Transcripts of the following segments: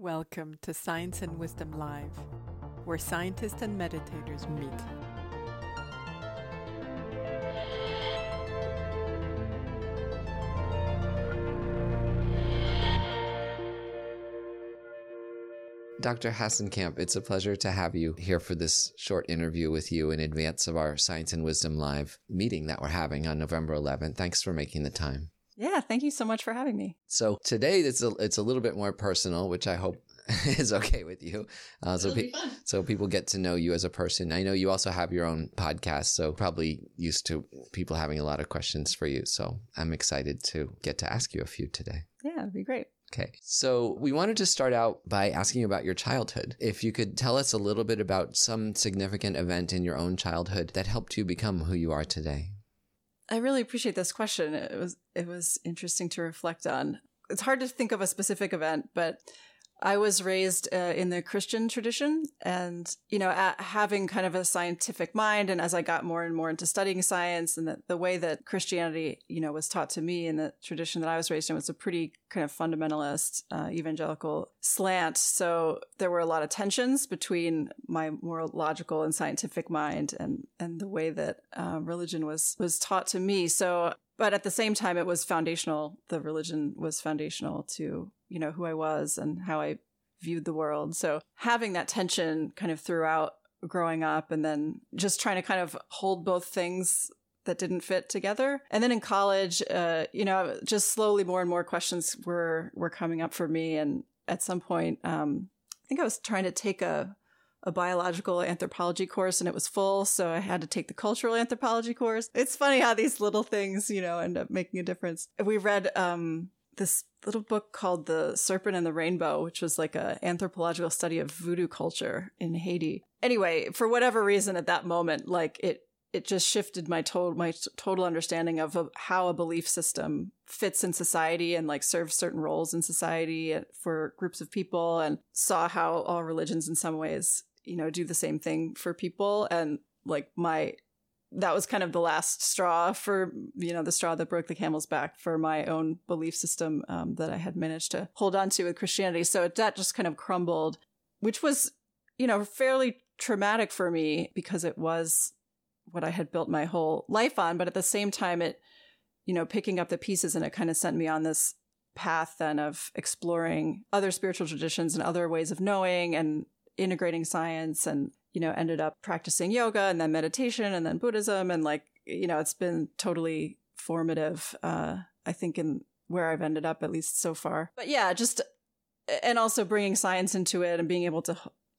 Welcome to Science and Wisdom Live, where scientists and meditators meet. Dr. Hasenkamp, it's a pleasure to have you here for this short interview with you in advance of our Science and Wisdom Live meeting that we're having on November 11th. Thanks for making the time. Yeah, thank you so much for having me. So today it's a, it's a little bit more personal, which I hope is okay with you. Uh, so, pe- so people get to know you as a person. I know you also have your own podcast, so probably used to people having a lot of questions for you. So I'm excited to get to ask you a few today. Yeah, it'd be great. Okay. So we wanted to start out by asking you about your childhood. If you could tell us a little bit about some significant event in your own childhood that helped you become who you are today. I really appreciate this question. It was it was interesting to reflect on. It's hard to think of a specific event, but I was raised uh, in the Christian tradition and, you know, having kind of a scientific mind. And as I got more and more into studying science and the, the way that Christianity, you know, was taught to me in the tradition that I was raised in was a pretty kind of fundamentalist, uh, evangelical slant. So there were a lot of tensions between my more logical and scientific mind and, and the way that uh, religion was, was taught to me. So but at the same time it was foundational the religion was foundational to you know, who I was and how I viewed the world. So having that tension kind of throughout growing up and then just trying to kind of hold both things that didn't fit together. And then in college, uh, you know, just slowly more and more questions were, were coming up for me. And at some point, um, I think I was trying to take a, a biological anthropology course and it was full. So I had to take the cultural anthropology course. It's funny how these little things, you know, end up making a difference. We read, um, this little book called The Serpent and the Rainbow, which was like a anthropological study of voodoo culture in Haiti. Anyway, for whatever reason at that moment, like it, it just shifted my total, my total understanding of, of how a belief system fits in society and like serves certain roles in society for groups of people and saw how all religions in some ways, you know, do the same thing for people. And like my that was kind of the last straw for you know the straw that broke the camel's back for my own belief system um, that I had managed to hold on to with Christianity. So that just kind of crumbled, which was you know fairly traumatic for me because it was what I had built my whole life on. But at the same time, it you know picking up the pieces and it kind of sent me on this path then of exploring other spiritual traditions and other ways of knowing and integrating science and you know, ended up practicing yoga and then meditation and then Buddhism. And like, you know, it's been totally formative, uh, I think in where I've ended up, at least so far. But yeah, just, and also bringing science into it and being able to,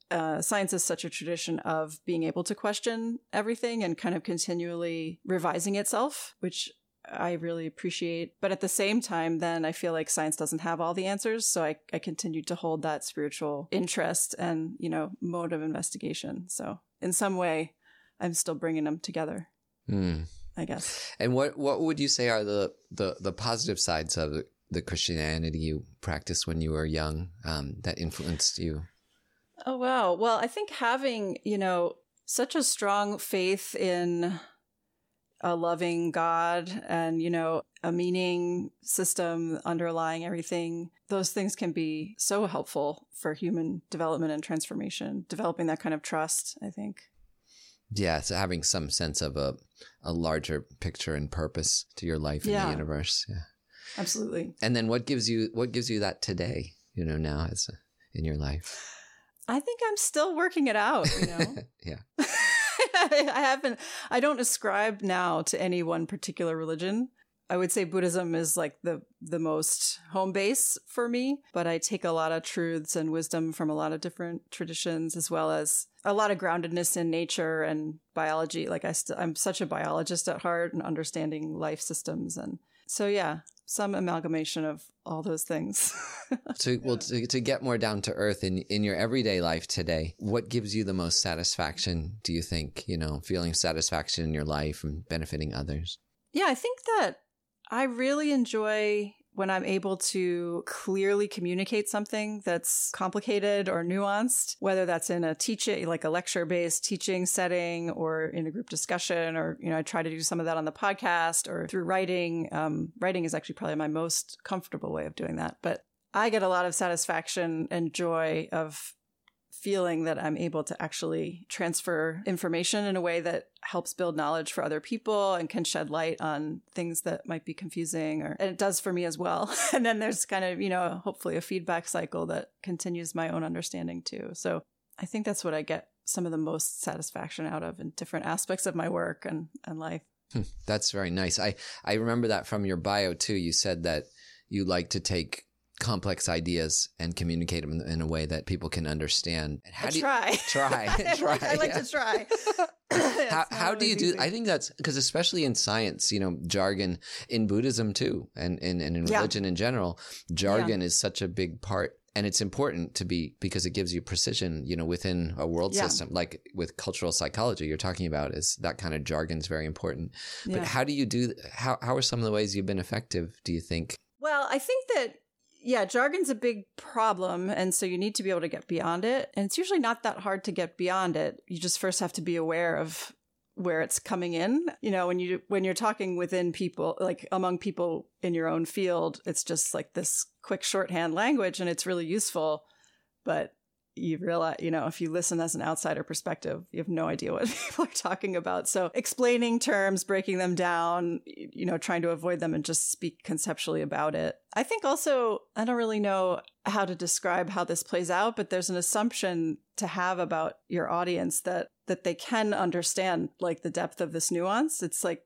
uh, science is such a tradition of being able to question everything and kind of continually revising itself, which I really appreciate. But at the same time, then I feel like science doesn't have all the answers. So I, I continue to hold that spiritual interest and, you know, mode of investigation. So in some way, I'm still bringing them together. Mm. I guess. And what, what would you say are the, the, the positive sides of the, the Christianity you practiced when you were young um, that influenced you? Oh, wow. Well, I think having, you know, such a strong faith in a loving God and, you know, a meaning system underlying everything, those things can be so helpful for human development and transformation, developing that kind of trust, I think. Yeah, so having some sense of a, a larger picture and purpose to your life yeah. in the universe. Yeah. Absolutely. And then what gives you what gives you that today, you know, now as a, in your life? I think I'm still working it out, you know. yeah. I haven't, I don't ascribe now to any one particular religion. I would say Buddhism is like the the most home base for me, but I take a lot of truths and wisdom from a lot of different traditions as well as a lot of groundedness in nature and biology. Like I st- I'm such a biologist at heart and understanding life systems and so yeah, some amalgamation of all those things. so, well, to, to get more down to earth in, in your everyday life today, what gives you the most satisfaction, do you think? You know, feeling satisfaction in your life and benefiting others? Yeah, I think that I really enjoy when I'm able to clearly communicate something that's complicated or nuanced, whether that's in a teaching, like a lecture based teaching setting or in a group discussion, or, you know, I try to do some of that on the podcast or through writing. Um, writing is actually probably my most comfortable way of doing that. But I get a lot of satisfaction and joy of feeling that I'm able to actually transfer information in a way that helps build knowledge for other people and can shed light on things that might be confusing or and it does for me as well. and then there's kind of, you know, hopefully a feedback cycle that continues my own understanding too. So I think that's what I get some of the most satisfaction out of in different aspects of my work and, and life. Hmm, that's very nice. I, I remember that from your bio too. You said that you like to take complex ideas and communicate them in a way that people can understand. How I do you, try. Try. try. I like yeah. to try. how how do you do? I think that's because especially in science, you know, jargon in Buddhism too, and and, and in religion yeah. in general, jargon yeah. is such a big part. And it's important to be because it gives you precision, you know, within a world yeah. system. Like with cultural psychology, you're talking about is that kind of jargon is very important. But how do you do? How how are some of the ways you've been effective? Do you think? Well, I think that yeah, jargon's a big problem. And so you need to be able to get beyond it. And it's usually not that hard to get beyond it. You just first have to be aware of where it's coming in. You know, when you when you're talking within people, like among people in your own field, it's just like this quick shorthand language and it's really useful. But you realize, you know, if you listen as an outsider perspective, you have no idea what people are talking about. So explaining terms, breaking them down, you know, trying to avoid them and just speak conceptually about it. I think also, I don't really know how to describe how this plays out, but there's an assumption to have about your audience that that they can understand like the depth of this nuance. It's like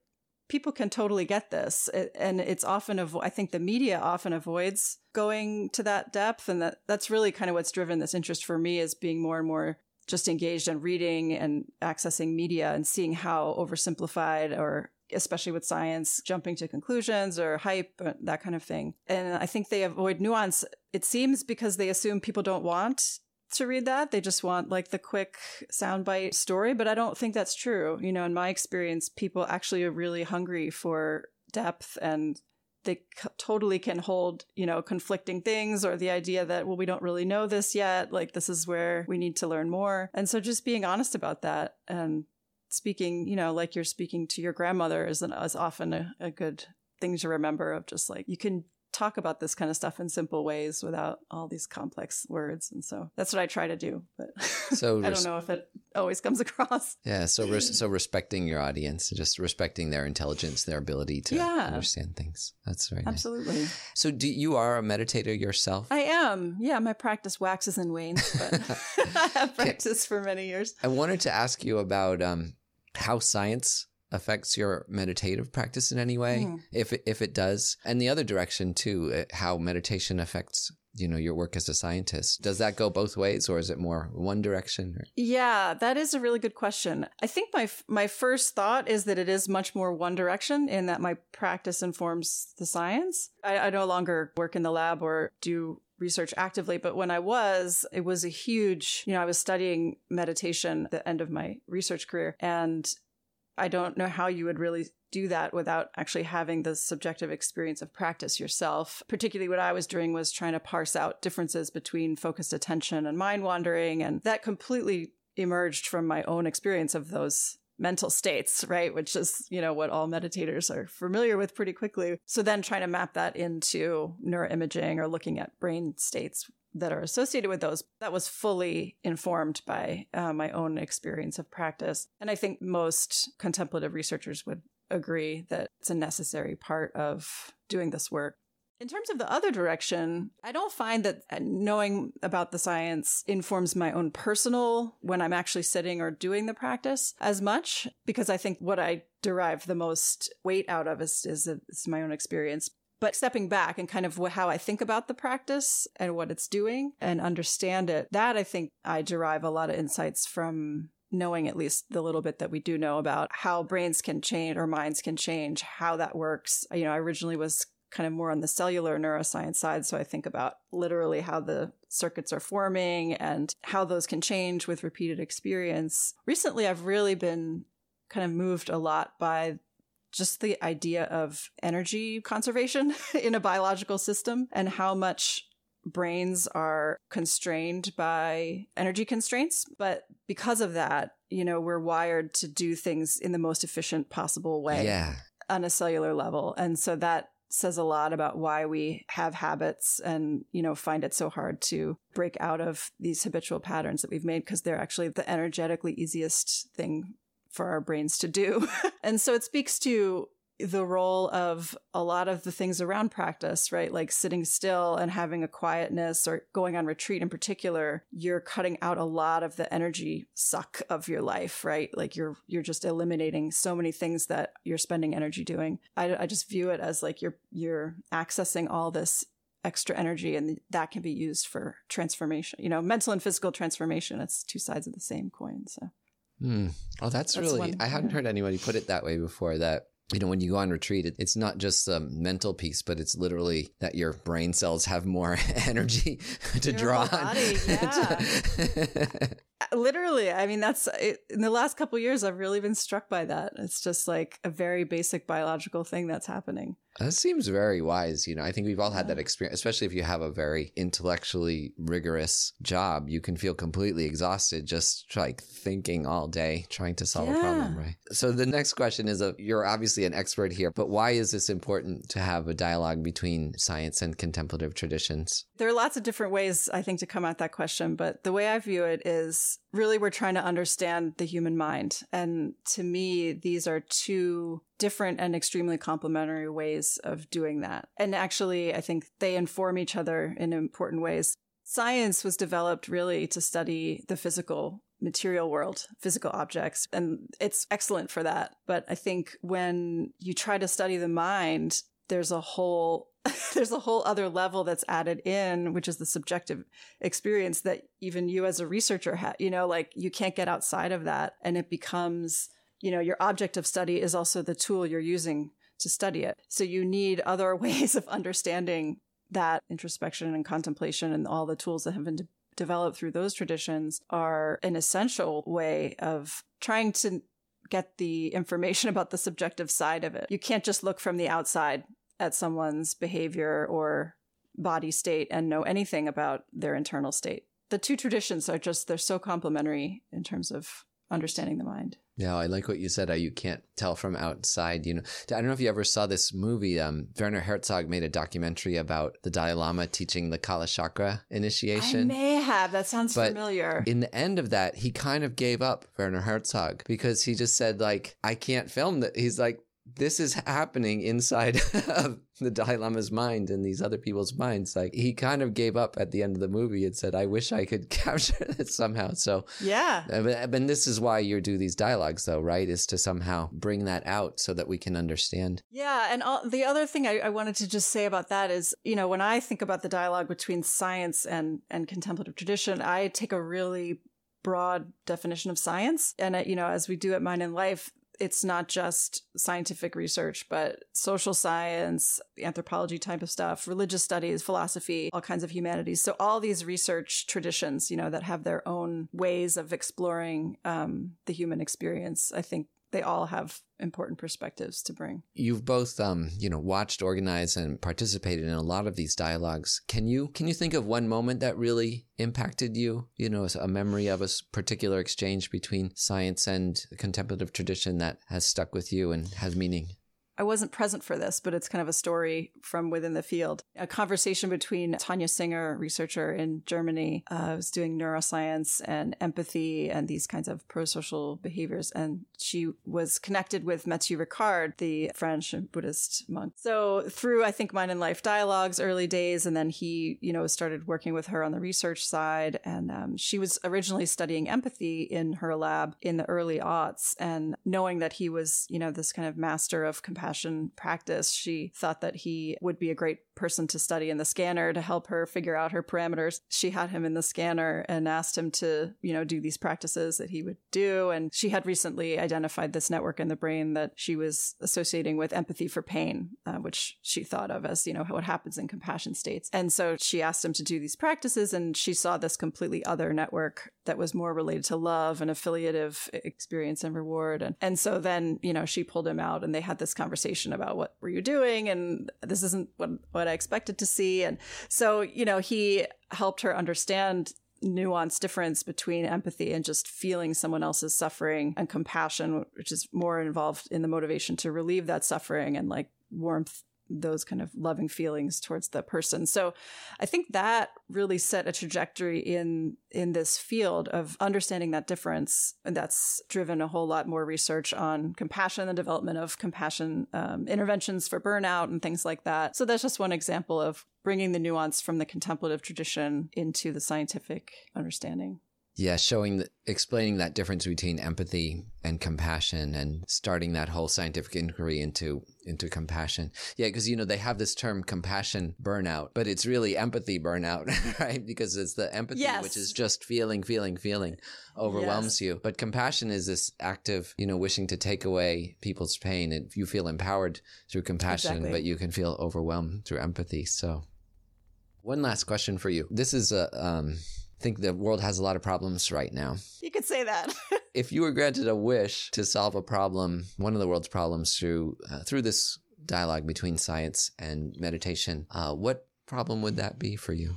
people can totally get this. and it's often, avo- I think the media often avoids going to that depth. And that, that's really kind of what's driven this interest for me is being more and more just engaged in reading and accessing media and seeing how oversimplified or especially with science, jumping to conclusions or hype, that kind of thing. And I think they avoid nuance, it seems, because they assume people don't want to read that. They just want like the quick soundbite story, but I don't think that's true. You know, in my experience, people actually are really hungry for depth and they c- totally can hold, you know, conflicting things or the idea that, well, we don't really know this yet. Like, this is where we need to learn more. And so just being honest about that and speaking, you know, like you're speaking to your grandmother is, an, is often a, a good thing to remember of just like, you can talk about this kind of stuff in simple ways without all these complex words. And so that's what I try to do. But so I don't know if it always comes across. Yeah. So, res- so respecting your audience, just respecting their intelligence, their ability to yeah. understand things. That's very Absolutely. Nice. So do you are a meditator yourself? I am. Yeah. My practice waxes and wanes, but I have practiced for many years. I wanted to ask you about um, how science affects your meditative practice in any way mm. if it, if it does. And the other direction too uh, how meditation affects you know your work as a scientist. Does that go both ways or is it more one direction yeah that is a really good question. I think my my first thought is that it is much more one direction in that my practice informs the science. I, I no longer work in the lab or do research actively, but when I was, it was a huge, you know, I was studying meditation at the end of my research career and I don't know how you would really do that without actually having the subjective experience of practice yourself. Particularly, what I was doing was trying to parse out differences between focused attention and mind wandering. And that completely emerged from my own experience of those mental states, right? Which is, you know, what all meditators are familiar with pretty quickly. So then trying to map that into neuroimaging or looking at brain states that are associated with those that was fully informed by uh, my own experience of practice and i think most contemplative researchers would agree that it's a necessary part of doing this work in terms of the other direction, I don't find that uh, knowing about the science informs my own personal when I'm actually sitting or doing the practice as much because I think what I derive the most weight out of is, is, is my own experience. But stepping back and kind of how I think about the practice and what it's doing and understand it, that I think I derive a lot of insights from knowing at least the little bit that we do know about how brains can change or minds can change, how that works. You know, I originally was kind of more on the cellular neuroscience side. So I think about literally how the circuits are forming and how those can change with repeated experience. Recently, I've really been kind of moved a lot by just the idea of energy conservation in a biological system and how much brains are constrained by energy constraints. But because of that, you know, we're wired to do things in the most efficient possible way. Yeah. On a cellular level. And so that says a lot about why we have habits and, you know, find it so hard to break out of these habitual patterns that we've made because they're actually the energetically easiest thing for our brains to do. and so it speaks to the role of a lot of the things around practice, right? Like sitting still and having a quietness or going on retreat in particular, you're cutting out a lot of the energy suck of your life, right? Like you're you're just eliminating so many things that you're spending energy doing. I, I just view it as like you're you're accessing all this extra energy and that can be used for transformation. You know, mental and physical transformation. It's two sides of the same coin. So Mm. Oh, that's, that's really, one, I hadn't heard anybody put it that way before that you know, when you go on retreat, it, it's not just a mental piece, but it's literally that your brain cells have more energy to your draw body, Yeah. literally, I mean, that's it, in the last couple years, I've really been struck by that. It's just like a very basic biological thing that's happening. That seems very wise. You know, I think we've all had that experience, especially if you have a very intellectually rigorous job. You can feel completely exhausted just like thinking all day, trying to solve yeah. a problem, right? So the next question is: a, You're obviously an expert here, but why is this important to have a dialogue between science and contemplative traditions? There are lots of different ways, I think, to come at that question, but the way I view it is really we're trying to understand the human mind. And to me, these are two different and extremely complementary ways of doing that. And actually, I think they inform each other in important ways. Science was developed really to study the physical material world, physical objects, and it's excellent for that. But I think when you try to study the mind, there's a whole there's a whole other level that's added in, which is the subjective experience that even you as a researcher have, you know, like you can't get outside of that. And it becomes, you know, your object of study is also the tool you're using to study it. So you need other ways of understanding that introspection and contemplation and all the tools that have been de- developed through those traditions are an essential way of trying to get the information about the subjective side of it. You can't just look from the outside at someone's behavior or body state and know anything about their internal state. The two traditions are just, they're so complementary in terms of understanding the mind. Yeah, I like what you said. How you can't tell from outside. You know, I don't know if you ever saw this movie. Um, Werner Herzog made a documentary about the Dalai Lama teaching the Kala Chakra initiation. I may have. That sounds but familiar. In the end of that, he kind of gave up Werner Herzog because he just said like, I can't film that. He's like, this is happening inside of the Dalai Lama's mind and these other people's minds. Like he kind of gave up at the end of the movie and said, "I wish I could capture it somehow." So yeah, but, but this is why you do these dialogues, though, right? Is to somehow bring that out so that we can understand. Yeah, and all, the other thing I, I wanted to just say about that is, you know, when I think about the dialogue between science and and contemplative tradition, I take a really broad definition of science. And, uh, you know, as we do at Mind and Life, it's not just scientific research, but social science, anthropology type of stuff, religious studies, philosophy, all kinds of humanities. So all these research traditions, you know, that have their own ways of exploring um, the human experience, I think they all have important perspectives to bring. You've both, um, you know, watched, organized, and participated in a lot of these dialogues. Can you can you think of one moment that really impacted you? You know, a memory of a particular exchange between science and contemplative tradition that has stuck with you and has meaning. I wasn't present for this, but it's kind of a story from within the field. A conversation between Tania Singer, researcher in Germany, uh, was doing neuroscience and empathy and these kinds of pro-social behaviors. And she was connected with Mathieu Ricard, the French Buddhist monk. So through, I think, Mind and Life dialogues, early days, and then he, you know, started working with her on the research side. And um, she was originally studying empathy in her lab in the early aughts. And knowing that he was, you know, this kind of master of compassion practice, she thought that he would be a great person to study in the scanner to help her figure out her parameters. She had him in the scanner and asked him to, you know, do these practices that he would do. And she had recently identified this network in the brain that she was associating with empathy for pain, uh, which she thought of as, you know, what happens in compassion states. And so she asked him to do these practices and she saw this completely other network that was more related to love and affiliative experience and reward. And, and so then, you know, she pulled him out and they had this conversation about what were you doing? And this isn't what, what I expected to see. And so, you know, he helped her understand nuanced difference between empathy and just feeling someone else's suffering and compassion, which is more involved in the motivation to relieve that suffering and like warmth those kind of loving feelings towards the person. So I think that really set a trajectory in in this field of understanding that difference, and that's driven a whole lot more research on compassion, the development of compassion um, interventions for burnout and things like that. So that's just one example of bringing the nuance from the contemplative tradition into the scientific understanding. Yeah, showing the, explaining that difference between empathy and compassion and starting that whole scientific inquiry into into compassion. Yeah, because you know they have this term compassion burnout, but it's really empathy burnout, right? Because it's the empathy yes. which is just feeling, feeling, feeling overwhelms yes. you. But compassion is this active, you know, wishing to take away people's pain and you feel empowered through compassion, exactly. but you can feel overwhelmed through empathy. So one last question for you. This is a um think the world has a lot of problems right now. You could say that. if you were granted a wish to solve a problem, one of the world's problems through uh, through this dialogue between science and meditation, uh, what problem would that be for you?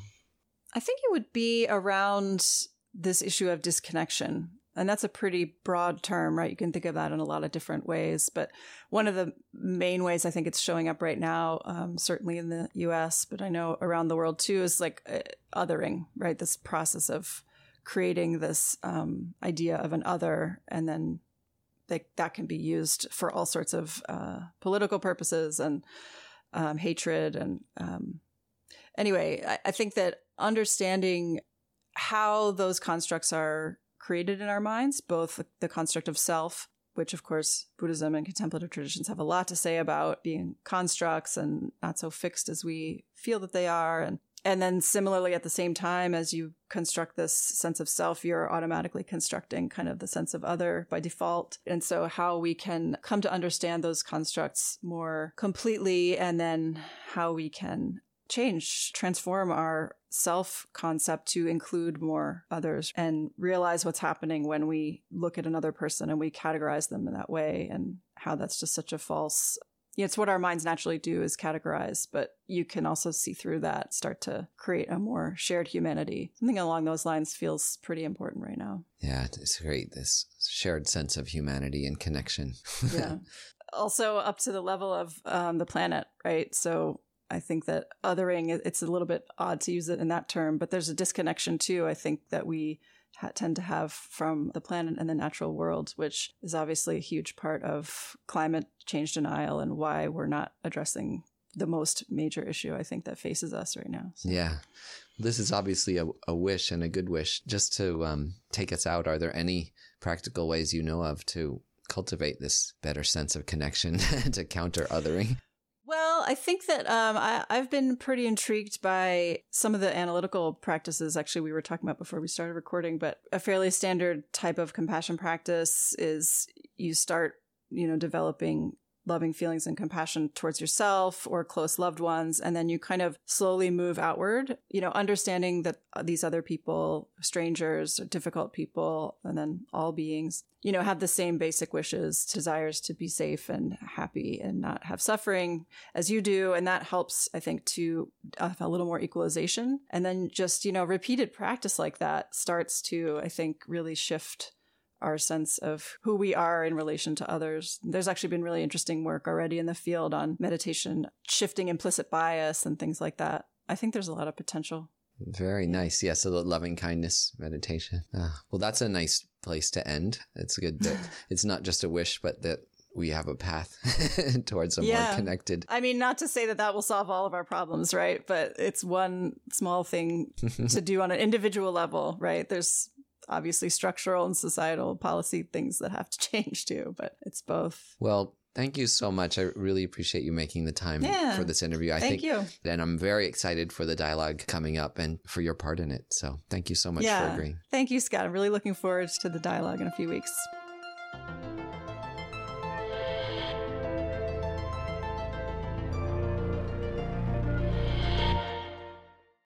I think it would be around this issue of disconnection and that's a pretty broad term, right? You can think of that in a lot of different ways. But one of the main ways I think it's showing up right now, um, certainly in the US, but I know around the world too, is like uh, othering, right? This process of creating this um, idea of an other and then they, that can be used for all sorts of uh, political purposes and um, hatred. And um, anyway, I, I think that understanding how those constructs are created in our minds, both the construct of self, which of course Buddhism and contemplative traditions have a lot to say about being constructs and not so fixed as we feel that they are. And and then similarly at the same time as you construct this sense of self, you're automatically constructing kind of the sense of other by default. And so how we can come to understand those constructs more completely and then how we can change, transform our self concept to include more others and realize what's happening when we look at another person and we categorize them in that way and how that's just such a false it's what our minds naturally do is categorize, but you can also see through that, start to create a more shared humanity. Something along those lines feels pretty important right now. Yeah, it's great. This shared sense of humanity and connection. yeah. Also, up to the level of um, the planet, right? So, I think that othering, it's a little bit odd to use it in that term, but there's a disconnection too, I think, that we ha- tend to have from the planet and the natural world, which is obviously a huge part of climate change denial and why we're not addressing the most major issue I think that faces us right now. So. Yeah. This is obviously a, a, wish and a good wish. Just to um, take us out, are there any practical ways you know of to cultivate this better sense of connection to counter othering? I think that um, I, have been pretty intrigued by some of the analytical practices. Actually, we were talking about before we started recording, but a fairly standard type of compassion practice is you start, you know, developing loving feelings and compassion towards yourself or close loved ones. And then you kind of slowly move outward, you know, understanding that uh, these other people, strangers, difficult people, and then all beings, you know, have the same basic wishes, desires to be safe and happy and not have suffering as you do. And that helps, I think, to have a little more equalization. And then just, you know, repeated practice like that starts to, I think, really shift our sense of who we are in relation to others. There's actually been really interesting work already in the field on meditation, shifting implicit bias and things like that. I think there's a lot of potential. Very nice. Yeah. So the loving kindness meditation. Ah, well, that's a nice place to end. It's good that it's not just a wish, but that we have a path towards a yeah. more connected. I mean, not to say that that will solve all of our problems, right? But it's one small thing to do on an individual level, right? There's obviously structural and societal policy things that have to change too, but it's both. Well, Thank you so much. I really appreciate you making the time yeah, for this interview. I thank think, you. And I'm very excited for the dialogue coming up and for your part in it. So thank you so much yeah. for agreeing. Thank you, Scott. I'm really looking forward to the dialogue in a few weeks.